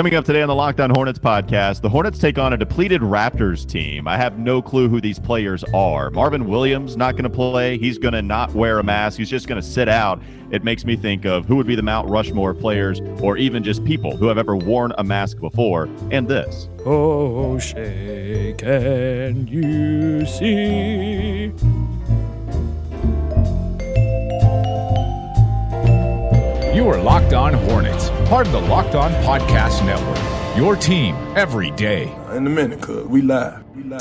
Coming up today on the Locked On Hornets podcast, the Hornets take on a depleted Raptors team. I have no clue who these players are. Marvin Williams not going to play. He's going to not wear a mask. He's just going to sit out. It makes me think of who would be the Mount Rushmore players or even just people who have ever worn a mask before. And this. Oh, Shay, can you see? You are Locked On Hornets, part of the Locked On Podcast Network. Your team every day. In a minute, cuz we live. We live.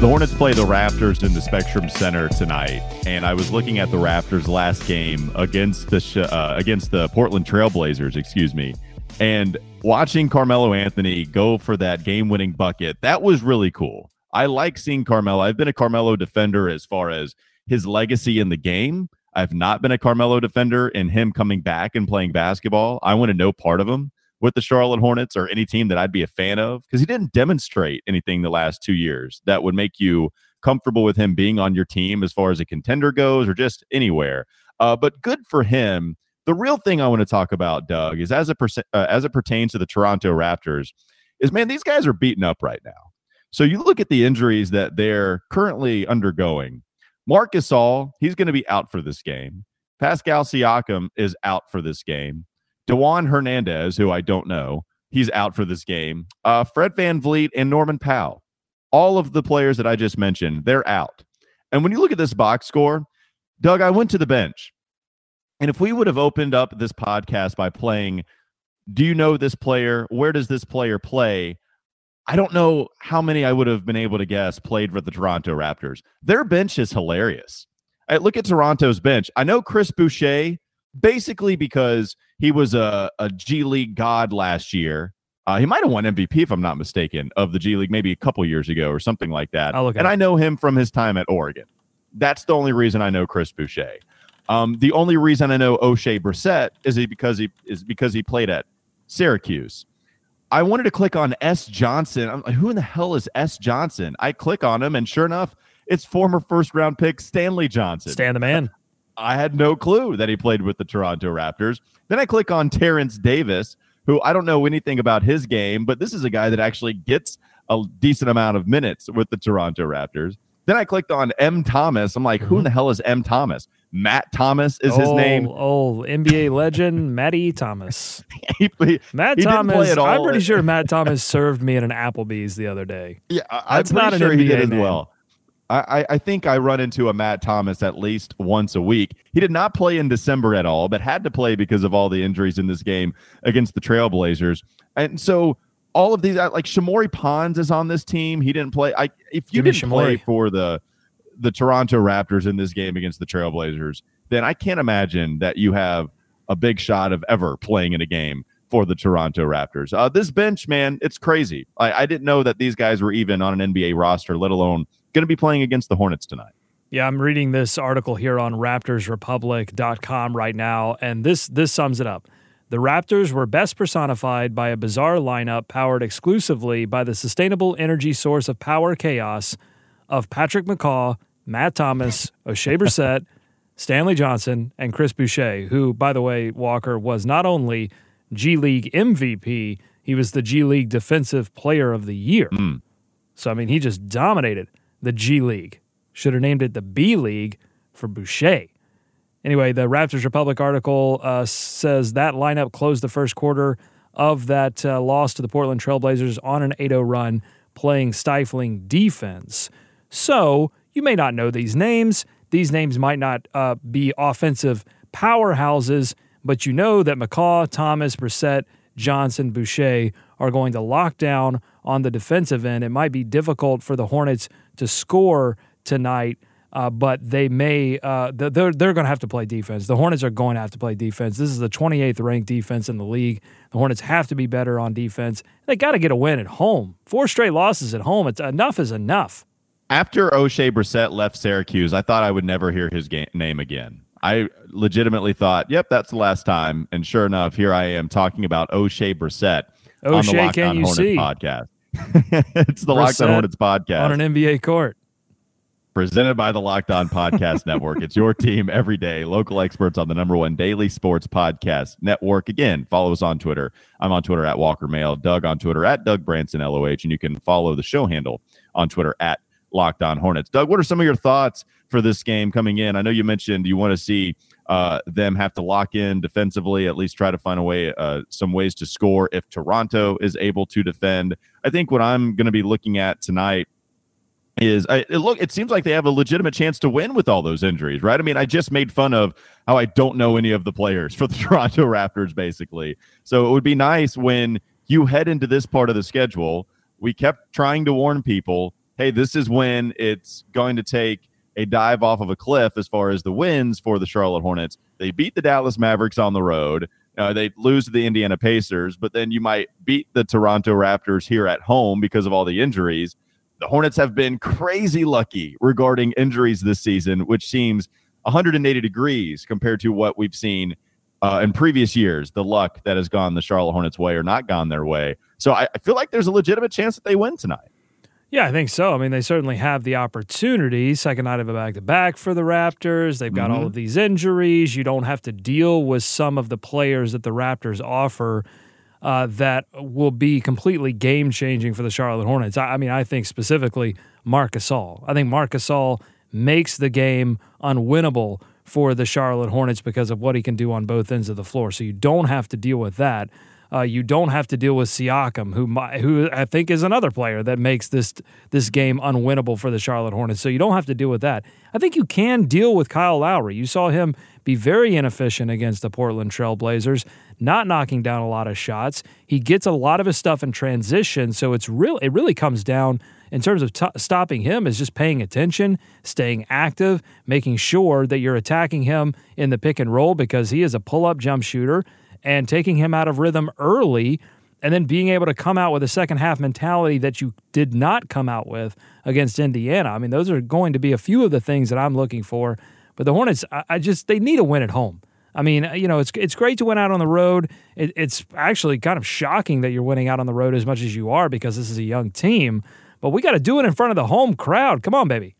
The Hornets play the Raptors in the Spectrum Center tonight, and I was looking at the Raptors' last game against the uh, against the Portland Trailblazers, excuse me, and watching Carmelo Anthony go for that game-winning bucket. That was really cool. I like seeing Carmelo. I've been a Carmelo defender as far as his legacy in the game. I've not been a Carmelo defender in him coming back and playing basketball. I want to know part of him with the Charlotte Hornets or any team that I'd be a fan of because he didn't demonstrate anything the last two years that would make you comfortable with him being on your team as far as a contender goes or just anywhere. Uh, but good for him. The real thing I want to talk about, Doug, is as it perse- uh, as it pertains to the Toronto Raptors, is man, these guys are beaten up right now. So you look at the injuries that they're currently undergoing. Marc All, he's going to be out for this game. Pascal Siakam is out for this game. Dewan Hernandez, who I don't know, he's out for this game. Uh, Fred VanVleet and Norman Powell, all of the players that I just mentioned, they're out. And when you look at this box score, Doug, I went to the bench. And if we would have opened up this podcast by playing, do you know this player? Where does this player play? I don't know how many I would have been able to guess played for the Toronto Raptors. Their bench is hilarious. I look at Toronto's bench. I know Chris Boucher, basically because he was a, a G League god last year. Uh, he might have won MVP, if I'm not mistaken, of the G League maybe a couple years ago or something like that. I'll look and it. I know him from his time at Oregon. That's the only reason I know Chris Boucher. Um, the only reason I know Oshae Brissett is he because he is because he played at Syracuse. I wanted to click on S. Johnson. I'm like, who in the hell is S. Johnson? I click on him, and sure enough, it's former first round pick Stanley Johnson. Stan the man. I had no clue that he played with the Toronto Raptors. Then I click on Terrence Davis, who I don't know anything about his game, but this is a guy that actually gets a decent amount of minutes with the Toronto Raptors. Then I clicked on M. Thomas. I'm like, who in mm-hmm. the hell is M. Thomas? Matt Thomas is his old, name. Oh, NBA legend, Matty Thomas. He- he- Matt He didn't play Thomas. at all. I'm pretty sure Matt Thomas served me at an Applebee's the other day. Yeah, I- That's I'm pretty not sure he did as man. well. I, I, I think I run into a Matt Thomas at least once a week. He did not play in December at all, but had to play because of all the injuries in this game against the Trailblazers. And so all of these, uh, like Shamorie Ponds is on this team. He didn't play. I if you Give didn't play for the the Toronto Raptors in this game against the Trailblazers, then I can't imagine that you have a big shot of ever playing in a game for the Toronto Raptors. Uh, this bench, man, it's crazy. I, I didn't know that these guys were even on an NBA roster, let alone going to be playing against the Hornets tonight. Yeah, I'm reading this article here on RaptorsRepublic.com right now, and this this sums it up. The Raptors were best personified by a bizarre lineup powered exclusively by the sustainable energy source of power chaos of Patrick McCaw, Matt Thomas, Oshae Brissett, Stanley Johnson, and Chris Boucher, who, by the way, Walker was not only G League MVP, he was the G League Defensive Player of the Year. So, I mean, he just dominated the G League. Should have named it the B League for Boucher. Anyway, the Raptors Republic article uh, says that lineup closed the first quarter of that uh, loss to the Portland Trailblazers on an 8 0 run, playing stifling defense. So, you may not know these names. These names might not uh, be offensive powerhouses, but you know that McCaw, Thomas, Brissett, Johnson, Boucher are going to lock down on the defensive end. It might be difficult for the Hornets to score tonight, uh, but they may uh, they're they're going to have to play defense. The Hornets are going to have to play defense. This is the 28th ranked defense in the league. The Hornets have to be better on defense. They got to get a win at home. Four straight losses at home. It's enough is enough. After Oshae Brissett left Syracuse, I thought I would never hear his name again. I legitimately thought, yep, that's the last time. And sure enough, here I am talking about Oshae Brissett on the Oshae, can On you Hornets see? podcast. it's the Locked On Hornets podcast. on an NBA court. presented by the Locked On Podcast Network. It's your team every day. Local experts on the number one daily sports podcast network. Again, follow us on Twitter. I'm on Twitter at Walker Mail, Doug on Twitter at Doug Branson LOH, and you can follow the show handle on Twitter at Locked On Hornets. Doug, what are some of your thoughts for this game coming in? I know you mentioned you want to see uh, them have to lock in defensively, at least try to find a way, uh, some ways to score if Toronto is able to defend. I think what I'm going to be looking at tonight is I, it look it seems like they have a legitimate chance to win with all those injuries right i mean i just made fun of how i don't know any of the players for the toronto raptors basically so it would be nice when you head into this part of the schedule we kept trying to warn people hey this is when it's going to take a dive off of a cliff as far as the wins for the charlotte hornets they beat the dallas mavericks on the road uh, they lose to the indiana pacers but then you might beat the toronto raptors here at home because of all the injuries the Hornets have been crazy lucky regarding injuries this season, which seems 180 degrees compared to what we've seen uh, in previous years. The luck that has gone the Charlotte Hornets' way or not gone their way. So I, I feel like there's a legitimate chance that they win tonight. Yeah, I think so. I mean, they certainly have the opportunity. Second night of a back to back for the Raptors. They've got mm-hmm. all of these injuries. You don't have to deal with some of the players that the Raptors offer uh, that will be completely game changing for the Charlotte Hornets. I, I, mean, I think specifically Marc Gasol. I think Marc Gasol makes the game unwinnable for the Charlotte Hornets because of what he can do on both ends of the floor. So you don't have to deal with that. Uh, you don't have to deal with Siakam, who who I think is another player that makes this this game unwinnable for the Charlotte Hornets. So you don't have to deal with that. I think you can deal with Kyle Lowry. You saw him be very inefficient against the Portland Trailblazers, not knocking down a lot of shots. He gets a lot of his stuff in transition, so it's real. It really comes down in terms of t- stopping him is just paying attention, staying active, making sure that you're attacking him in the pick and roll because he is a pull-up jump shooter and taking him out of rhythm early and then being able to come out with a second half mentality that you did not come out with against Indiana. I mean, those are going to be a few of the things that I'm looking for but the Hornets, I, I just they need a win at home. I mean, uh, you know, it's it's great to win out on the road. It, it's actually kind of shocking that you're winning out on the road as much as you are because this is a young team. But we got to do it in front of the home crowd. Come on, baby.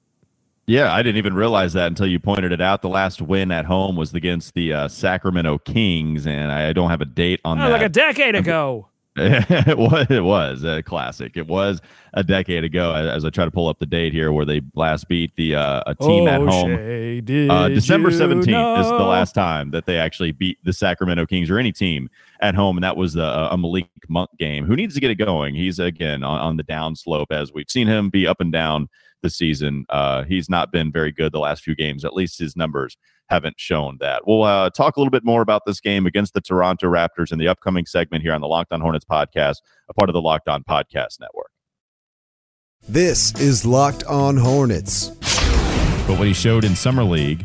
Yeah, I didn't even realize that until you pointed it out. The last win at home was against the uh, Sacramento Kings, and I don't have a date on oh, that. Like a decade ago. it was it was a classic. It was a decade ago. As I try to pull up the date here, where they last beat the uh, a team oh, at home. Uh, December seventeenth is the last time that they actually beat the Sacramento Kings or any team at home, and that was the, uh, a Malik Monk game. Who needs to get it going? He's again on, on the down slope as we've seen him be up and down the season. Uh, he's not been very good the last few games. At least his numbers haven't shown that. We'll uh, talk a little bit more about this game against the Toronto Raptors in the upcoming segment here on the Locked On Hornets podcast, a part of the Locked On Podcast Network. This is Locked On Hornets. But what he showed in Summer League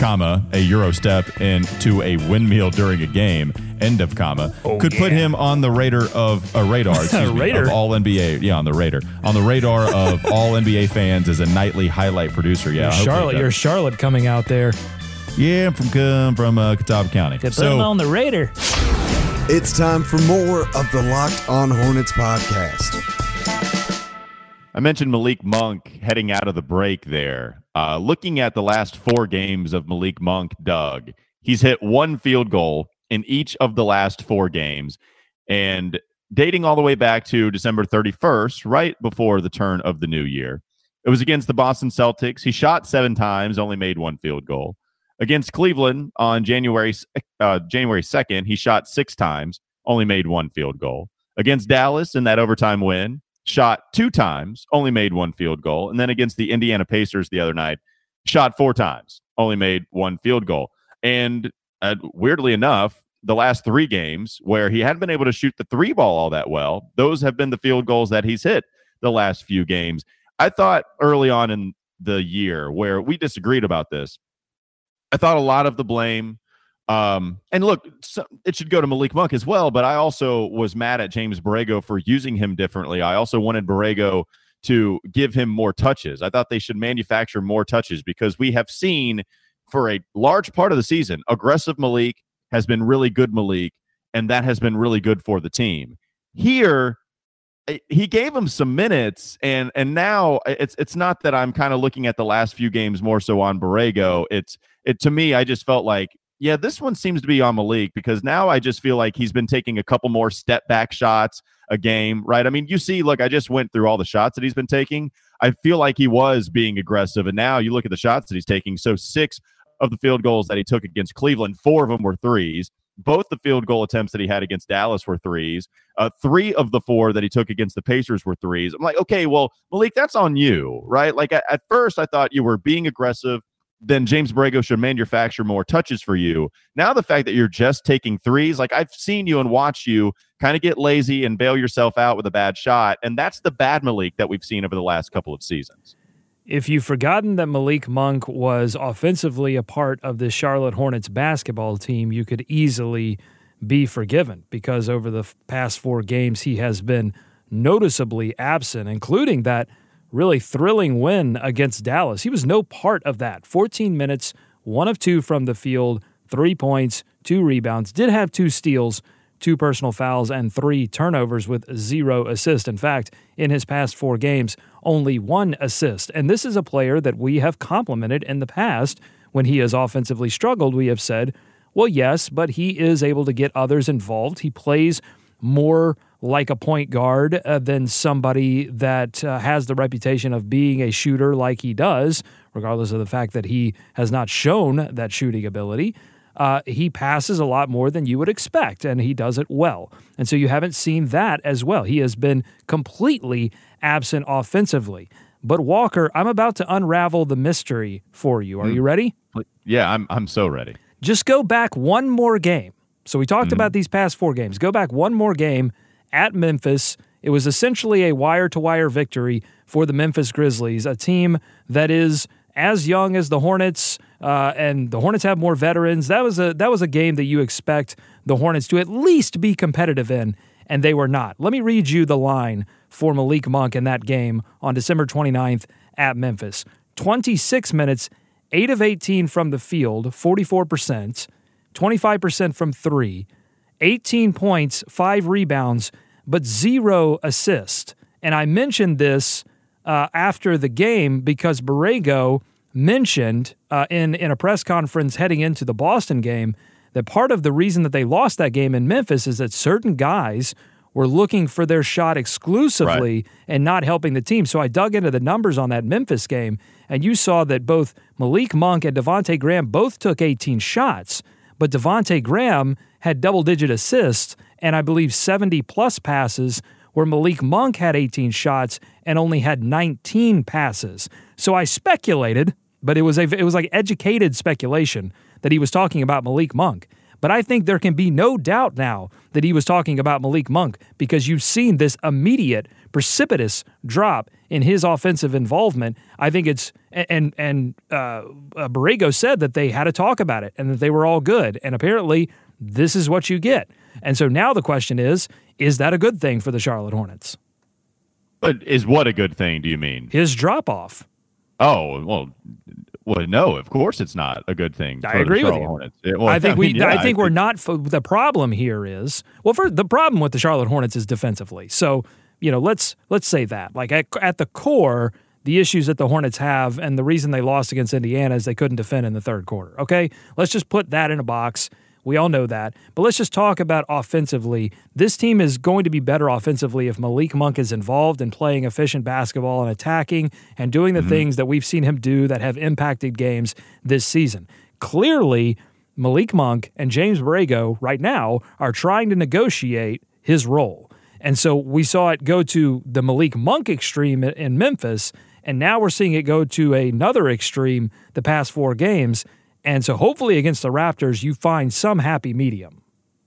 comma, a Euro step into a windmill during a game, end of comma, oh, could yeah. put him on the radar of a radar, excuse me, of all NBA. Yeah, on the radar. On the radar of all NBA fans as a nightly highlight producer. Yeah. Charlotte, you're Charlotte coming out there. Yeah, I'm from um, from uh, Catawba County. Put so, him on the radar. It's time for more of the Locked On Hornets podcast. I mentioned Malik Monk heading out of the break there. Uh, looking at the last four games of Malik Monk, Doug, he's hit one field goal in each of the last four games. And dating all the way back to December 31st, right before the turn of the new year, it was against the Boston Celtics. He shot seven times, only made one field goal. Against Cleveland on January uh, January 2nd, he shot six times, only made one field goal. Against Dallas in that overtime win, shot two times, only made one field goal. And then against the Indiana Pacers the other night, shot four times, only made one field goal. And uh, weirdly enough, the last three games where he hadn't been able to shoot the three ball all that well, those have been the field goals that he's hit the last few games. I thought early on in the year where we disagreed about this, I thought a lot of the blame um, and look, it should go to Malik Monk as well, but I also was mad at James Borrego for using him differently. I also wanted Borrego to give him more touches. I thought they should manufacture more touches because we have seen for a large part of the season, aggressive Malik has been really good Malik, and that has been really good for the team. Here, eh, he gave him some minutes and and now eh, it's it's not that I'm kind of looking at the last few games more so on Borrego. It's it to me I just felt like yeah, this one seems to be on Malik because now I just feel like he's been taking a couple more step back shots a game, right? I mean, you see, look, I just went through all the shots that he's been taking. I feel like he was being aggressive. And now you look at the shots that he's taking. So six of the field goals that he took against Cleveland, four of them were threes. Both the field goal attempts that he had against Dallas were threes. Uh, three of the four that he took against the Pacers were threes. I'm like, okay, well, Malik, that's on you, right? Like at, at first, I thought you were being aggressive then James Borrego should manufacture more touches for you. Now, the fact that you're just taking threes, like I've seen you and watched you kind of get lazy and bail yourself out with a bad shot. And that's the bad Malik that we've seen over the last couple of seasons. If you've forgotten that Malik Monk was offensively a part of the Charlotte Hornets basketball team, you could easily be forgiven because over the past four games, he has been noticeably absent, including that really thrilling win against Dallas. He was no part of that. 14 minutes, one of two from the field, three points, two rebounds, did have two steals, two personal fouls, and three turnovers with zero assists. In fact, in his past four games, only one assist. And this is a player that we have complimented in the past when he has offensively struggled. We have said, well, yes, but he is able to get others involved. He plays more like a point guard uh, than somebody that uh, has the reputation of being a shooter like he does, regardless of the fact that he has not shown that shooting ability. Uh, he passes a lot more than you would expect, and he does it well. And so you haven't seen that as well. He has been completely absent offensively. But Walker, I'm about to unravel the mystery for you. Are mm. you ready? Yeah, I'm. I'm so ready. Just go back one more game. So we talked mm. about these past four games. Go back one more game at Memphis. It was essentially a wire to wire victory for the Memphis Grizzlies, a team that is as young as the Hornets, uh, and the Hornets have more veterans. That was a that was a game that you expect the Hornets to at least be competitive in, and they were not. Let me read you the line for Malik Monk in that game on December 29th at Memphis. 26 minutes, 8 of 18 from the field, 44%, 25% from 3, 18 points, five rebounds, but zero assists. And I mentioned this uh, after the game because Borrego mentioned uh, in, in a press conference heading into the Boston game that part of the reason that they lost that game in Memphis is that certain guys were looking for their shot exclusively right. and not helping the team. So I dug into the numbers on that Memphis game, and you saw that both Malik Monk and Devonte Graham both took 18 shots, but Devonte Graham had double digit assists and I believe 70 plus passes, where Malik Monk had 18 shots and only had 19 passes. So I speculated, but it was a, it was like educated speculation that he was talking about Malik Monk. But I think there can be no doubt now that he was talking about Malik Monk because you've seen this immediate, precipitous drop in his offensive involvement. I think it's and and uh, Borrego said that they had to talk about it and that they were all good. And apparently, this is what you get. And so now the question is is that a good thing for the Charlotte Hornets? But is what a good thing, do you mean? His drop off. Oh, well, well, no, of course it's not a good thing. I agree with you. Hornets. well, I think I mean, we, yeah, I think I we're not. The problem here is, well, for the problem with the Charlotte Hornets is defensively. So you know, let's let's say that, like at, at the core, the issues that the Hornets have, and the reason they lost against Indiana is they couldn't defend in the third quarter. Okay, let's just put that in a box. We all know that. But let's just talk about offensively. This team is going to be better offensively if Malik Monk is involved in playing efficient basketball and attacking and doing the mm-hmm. things that we've seen him do that have impacted games this season. Clearly, Malik Monk and James Borrego right now are trying to negotiate his role. And so we saw it go to the Malik Monk extreme in Memphis, and now we're seeing it go to another extreme the past four games and so hopefully against the Raptors, you find some happy medium.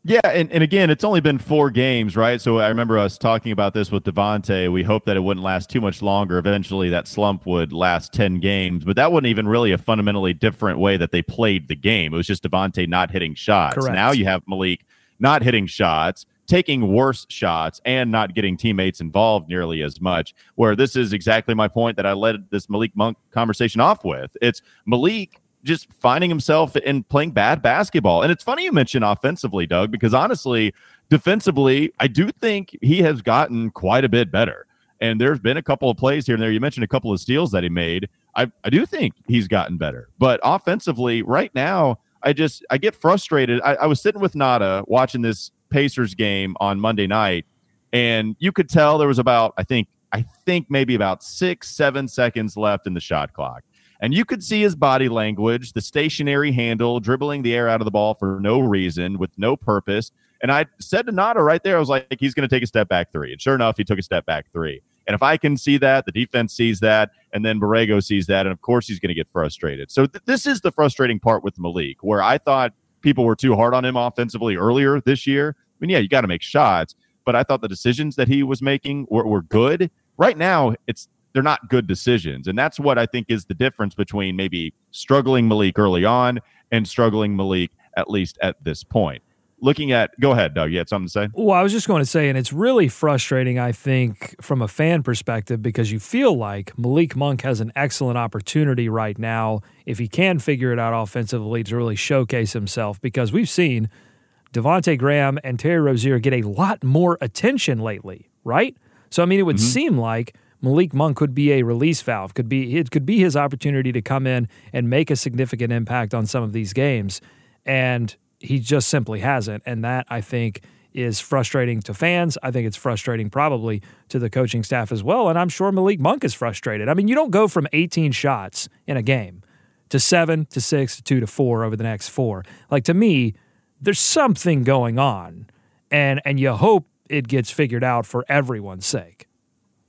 Yeah, and, and again, it's only been four games, right? So I remember us talking about this with Devonte. We hoped that it wouldn't last too much longer. Eventually, that slump would last 10 games, but that wasn't even really a fundamentally different way that they played the game. It was just Devonte not hitting shots. Correct. Now you have Malik not hitting shots, taking worse shots, and not getting teammates involved nearly as much. Where this is exactly my point that I led this Malik Monk conversation off with. It's Malik just finding himself in playing bad basketball. And it's funny you mention offensively, Doug, because honestly, defensively, I do think he has gotten quite a bit better. And there's been a couple of plays here and there. You mentioned a couple of steals that he made. I, I do think he's gotten better. But offensively, right now, I just I get frustrated. I, I was sitting with Nada watching this Pacers game on Monday night, and you could tell there was about, I think, I think maybe about six, seven seconds left in the shot clock. And you could see his body language, the stationary handle, dribbling the air out of the ball for no reason, with no purpose. And I said to Nada right there, I was like, he's going to take a step back three. And sure enough, he took a step back three. And if I can see that, the defense sees that, and then Borrego sees that, and of course he's going to get frustrated. So th- this is the frustrating part with Malik, where I thought people were too hard on him offensively earlier this year. I mean, yeah, you got to make shots, but I thought the decisions that he was making were, were good. Right now, it's they're not good decisions, and that's what I think is the difference between maybe struggling Malik early on and struggling Malik at least at this point. Looking at go ahead doug you had something to say? Well i was just going to say and it's really frustrating i think from a fan perspective because you feel like malik monk has an excellent opportunity right now if he can figure it out offensively to really showcase himself because we've seen devonte graham and terry rozier get a lot more attention lately right? So i mean it would mm-hmm. seem like Malik Monk could be a release valve. Could be it could be his opportunity to come in and make a significant impact on some of these games. And he just simply hasn't. And that, I think, is frustrating to fans. I think it's frustrating probably to the coaching staff as well. And I'm sure Malik Monk is frustrated. I mean, you don't go from 18 shots in a game to seven to six to two to four over the next four. Like to me, there's something going on. And and you hope it gets figured out for everyone's sake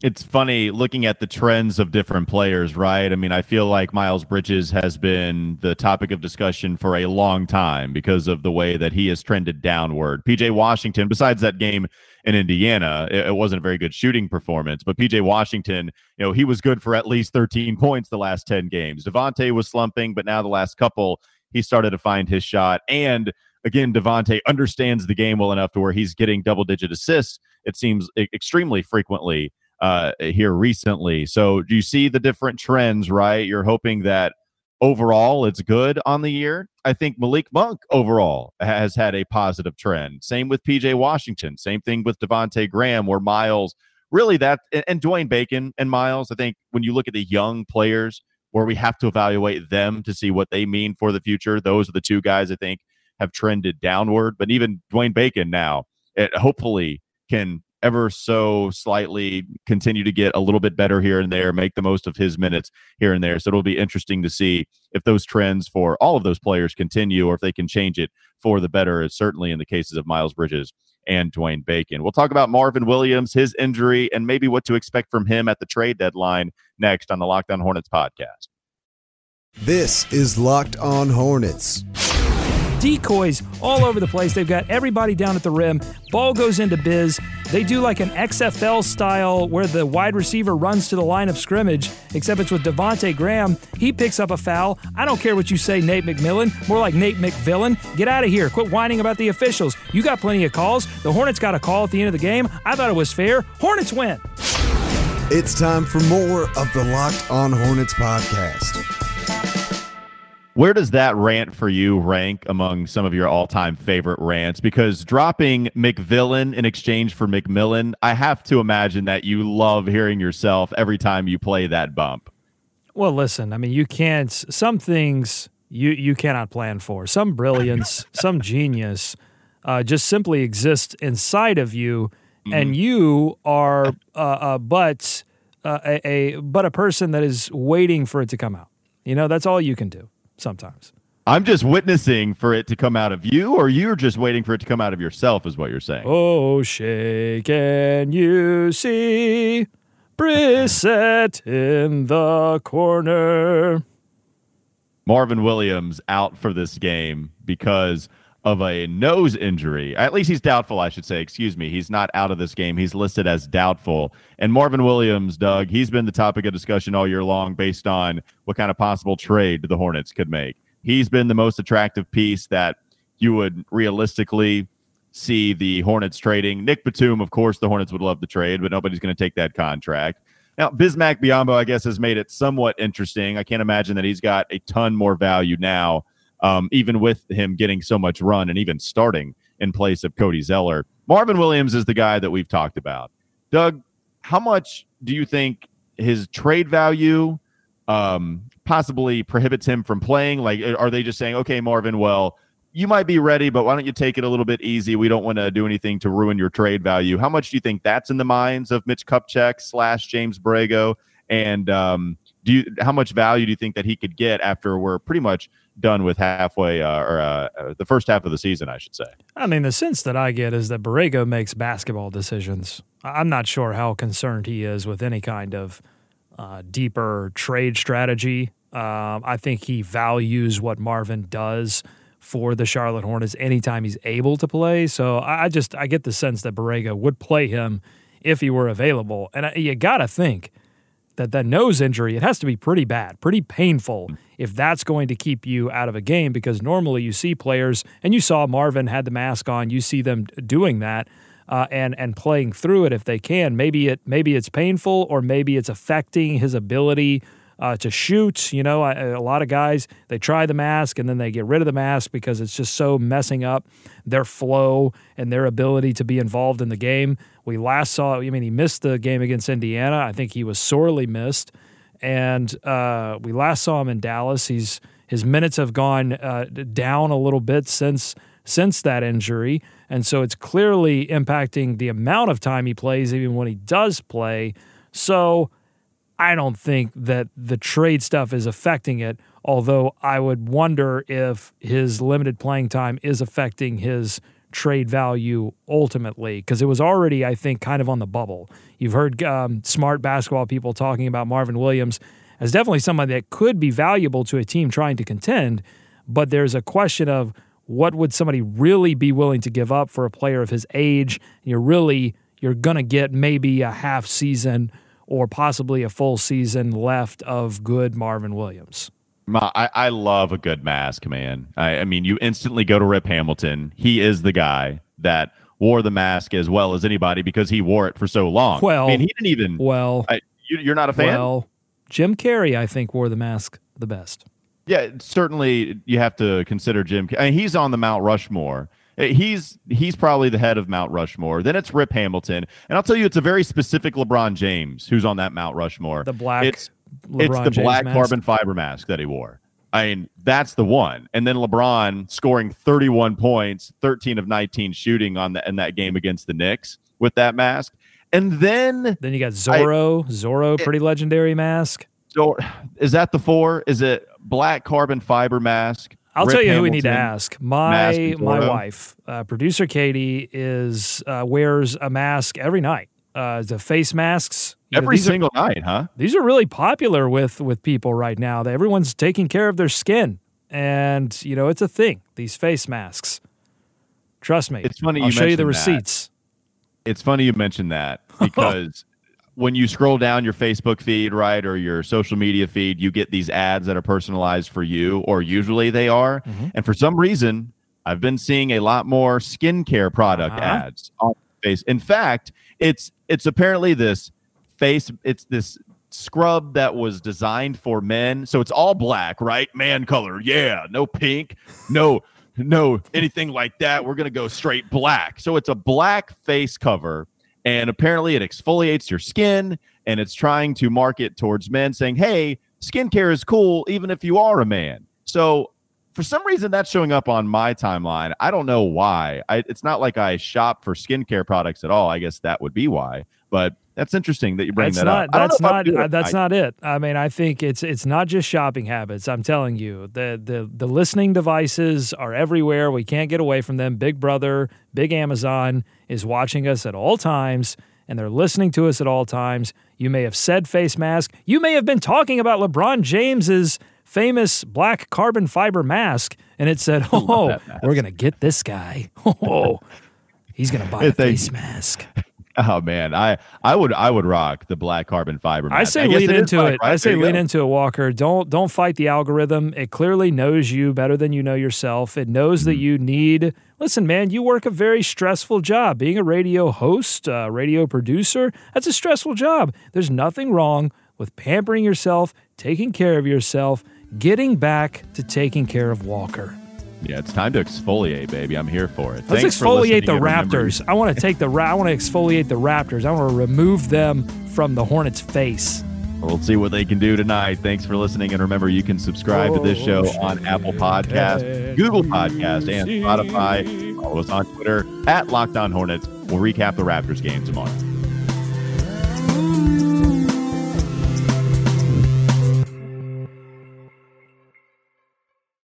it's funny looking at the trends of different players, right? I mean, I feel like Miles Bridges has been the topic of discussion for a long time because of the way that he has trended downward. PJ Washington, besides that game in Indiana, it, it wasn't a very good shooting performance, but PJ Washington, you know, he was good for at least 13 points the last 10 games. Devonte was slumping, but now the last couple, he started to find his shot. And again, Devonte understands the game well enough to where he's getting double digit assists, it seems extremely frequently uh, here recently. So do you see the different trends, right? You're hoping that overall it's good on the year. I think Malik Monk overall has had a positive trend. Same with PJ Washington. Same thing with Devonte Graham, where Miles really that and Dwayne Bacon and Miles. I think when you look at the young players where we have to evaluate them to see what they mean for the future, those are the two guys I think have trended downward. But even Dwayne Bacon now, it hopefully can ever so slightly continue to get a little bit better here and there, make the most of his minutes here and there. So it'll be interesting to see if those trends for all of those players continue or if they can change it for the better, certainly in the cases of Miles Bridges and Dwayne Bacon. We'll talk about Marvin Williams, his injury, and maybe what to expect from him at the trade deadline next on the Locked On Hornets podcast. This is Locked On Hornets decoys all over the place. They've got everybody down at the rim. Ball goes into biz. They do like an XFL style where the wide receiver runs to the line of scrimmage, except it's with Devonte Graham. He picks up a foul. I don't care what you say, Nate McMillan. More like Nate McVillain. Get out of here. Quit whining about the officials. You got plenty of calls. The Hornets got a call at the end of the game. I thought it was fair. Hornets win. It's time for more of the Locked On Hornets podcast. Where does that rant for you rank among some of your all-time favorite rants? Because dropping McVillain in exchange for McMillan, I have to imagine that you love hearing yourself every time you play that bump. Well, listen, I mean, you can't. Some things you you cannot plan for. Some brilliance, some genius, uh, just simply exists inside of you, mm-hmm. and you are uh, uh, but uh, a, a but a person that is waiting for it to come out. You know, that's all you can do sometimes. I'm just witnessing for it to come out of you, or you're just waiting for it to come out of yourself, is what you're saying. Oh, shake and you see Brissett in the corner. Marvin Williams out for this game because of a nose injury. At least he's doubtful, I should say. Excuse me. He's not out of this game. He's listed as doubtful. And Marvin Williams, Doug, he's been the topic of discussion all year long based on what kind of possible trade the Hornets could make. He's been the most attractive piece that you would realistically see the Hornets trading. Nick Batum, of course, the Hornets would love the trade, but nobody's going to take that contract. Now, Bismack Biyombo, I guess, has made it somewhat interesting. I can't imagine that he's got a ton more value now, um, even with him getting so much run and even starting in place of Cody Zeller. Marvin Williams is the guy that we've talked about. Doug, how much do you think his trade value um, possibly prohibits him from playing? Like, are they just saying, okay, Marvin, well, you might be ready, but why don't you take it a little bit easy? We don't want to do anything to ruin your trade value. How much do you think that's in the minds of Mitch Kupchak slash James Borrego? And um, do you how much value do you think that he could get after we're pretty much done with halfway uh, or uh, uh, the first half of the season, I should say? I mean, the sense that I get is that Borrego makes basketball decisions. I'm not sure how concerned he is with any kind of uh, deeper trade strategy. Um, I think he values what Marvin does for the Charlotte Hornets anytime he's able to play. So I just I get the sense that Borrego would play him if he were available. And you got to think that that nose injury it has to be pretty bad, pretty painful if that's going to keep you out of a game because normally you see players and you saw Marvin had the mask on, you see them doing that. Uh, and and playing through it if they can. Maybe it maybe it's painful or maybe it's affecting his ability uh, to shoot. You know, a lot of guys they try the mask and then they get rid of the mask because it's just so messing up their flow and their ability to be involved in the game. We last saw, I mean, he missed the game against Indiana. I think he was sorely missed, and uh, we last saw him in Dallas. He's his minutes have gone uh, down a little bit since since that injury, and so it's clearly impacting the amount of time he plays, even when he does play. So I don't think that the trade stuff is affecting it, although I would wonder if his limited playing time is affecting his trade value ultimately, because it was already, I think, kind of on the bubble. You've heard um, smart basketball people talking about Marvin Williams as definitely somebody that could be valuable to a team trying to contend, but there's a question of what would somebody really be willing to give up for a player of his age? You're really you're going to get maybe a half season or possibly a full season left of good Marvin Williams. I, I love a good mask, man. I, I mean, you instantly go to Rip Hamilton. He is the guy that wore the mask as well as anybody because he wore it for so long. Well, I mean, he didn't even. Well, I, you, are not a fan. Well, Jim Carrey, I think, wore the mask the best. Yeah, certainly you have to consider Jim. I mean, he's on the Mount Rushmore Eh, he's he's probably the head of Mount Rushmore. Then it's Rip Hamilton, and I'll tell you, it's a very specific LeBron James who's on that Mount Rushmore. The black. It's LeBron it's the James black mask. carbon fiber mask that he wore. I mean, that's the one. And then LeBron scoring 31 points, 13 of 19 shooting on the in that game against the Knicks with that mask. And then Then you got Zorro. Zorro, pretty legendary mask. so is that the four? Is it black carbon fiber mask? I'll Rip tell you who we need to ask. My my wife, uh, producer Katie, is uh, wears a mask every night. Uh, the face masks. You know, Every are- single night, huh? these are really popular with with people right now. Everyone's taking care of their skin, and you know it's a thing. These face masks. Trust me. It's funny I'll you show you the mentioned that. receipts. it's funny you mentioned that because when you scroll down your Facebook feed, right, or your social media feed, you get these ads that are personalized for you, or usually they are. Mm-hmm. And for some reason, I've been seeing a lot more skincare product Uh-huh. ads on face. In fact, it's it's apparently this face. It's this scrub that was designed for men, so it's all black, right? Man color, yeah, no pink, no. No, anything like that. We're going to go straight black. So it's a black face cover and apparently it exfoliates your skin and it's trying to market towards men saying hey skincare is cool even if you are a man so for some reason that's showing up on my timeline i don't know why I, it's not like i shop for skincare products at all i guess that would be why but that's interesting that you bring That's that not. up That's know if I not. uh, that's I- not it. I mean, I think it's it's not just shopping habits. I'm telling you, the the the listening devices are everywhere. We can't get away from them. Big Brother, Big Amazon is watching us at all times, and they're listening to us at all times. You may have said face mask. You may have been talking about LeBron James's famous black carbon fiber mask, and it said, "Oh, we're gonna get this guy. Oh, he's gonna buy a face mask." Oh man, I I would I would rock the black carbon fiber. I say lean it into black, it. Right? I say lean go. into it, Walker. Don't don't fight the algorithm. It clearly knows you better than you know yourself. It knows mm-hmm. that you need. Listen, man, you work a very stressful job. Being a radio host, a radio producer, that's a stressful job. There's nothing wrong with pampering yourself, taking care of yourself, getting back to taking care of Walker. Yeah, it's time to exfoliate, baby. I'm here for it. Let's Thanks exfoliate the Raptors. I want to take the I want to exfoliate the Raptors. I want to remove them from the Hornets' face. We'll see what they can do tonight. Thanks for listening, and remember, you can subscribe to this show oh, on Apple Podcast, Google Podcast, and Spotify. Follow us on Twitter at Locked On Hornets. We'll recap the Raptors game tomorrow.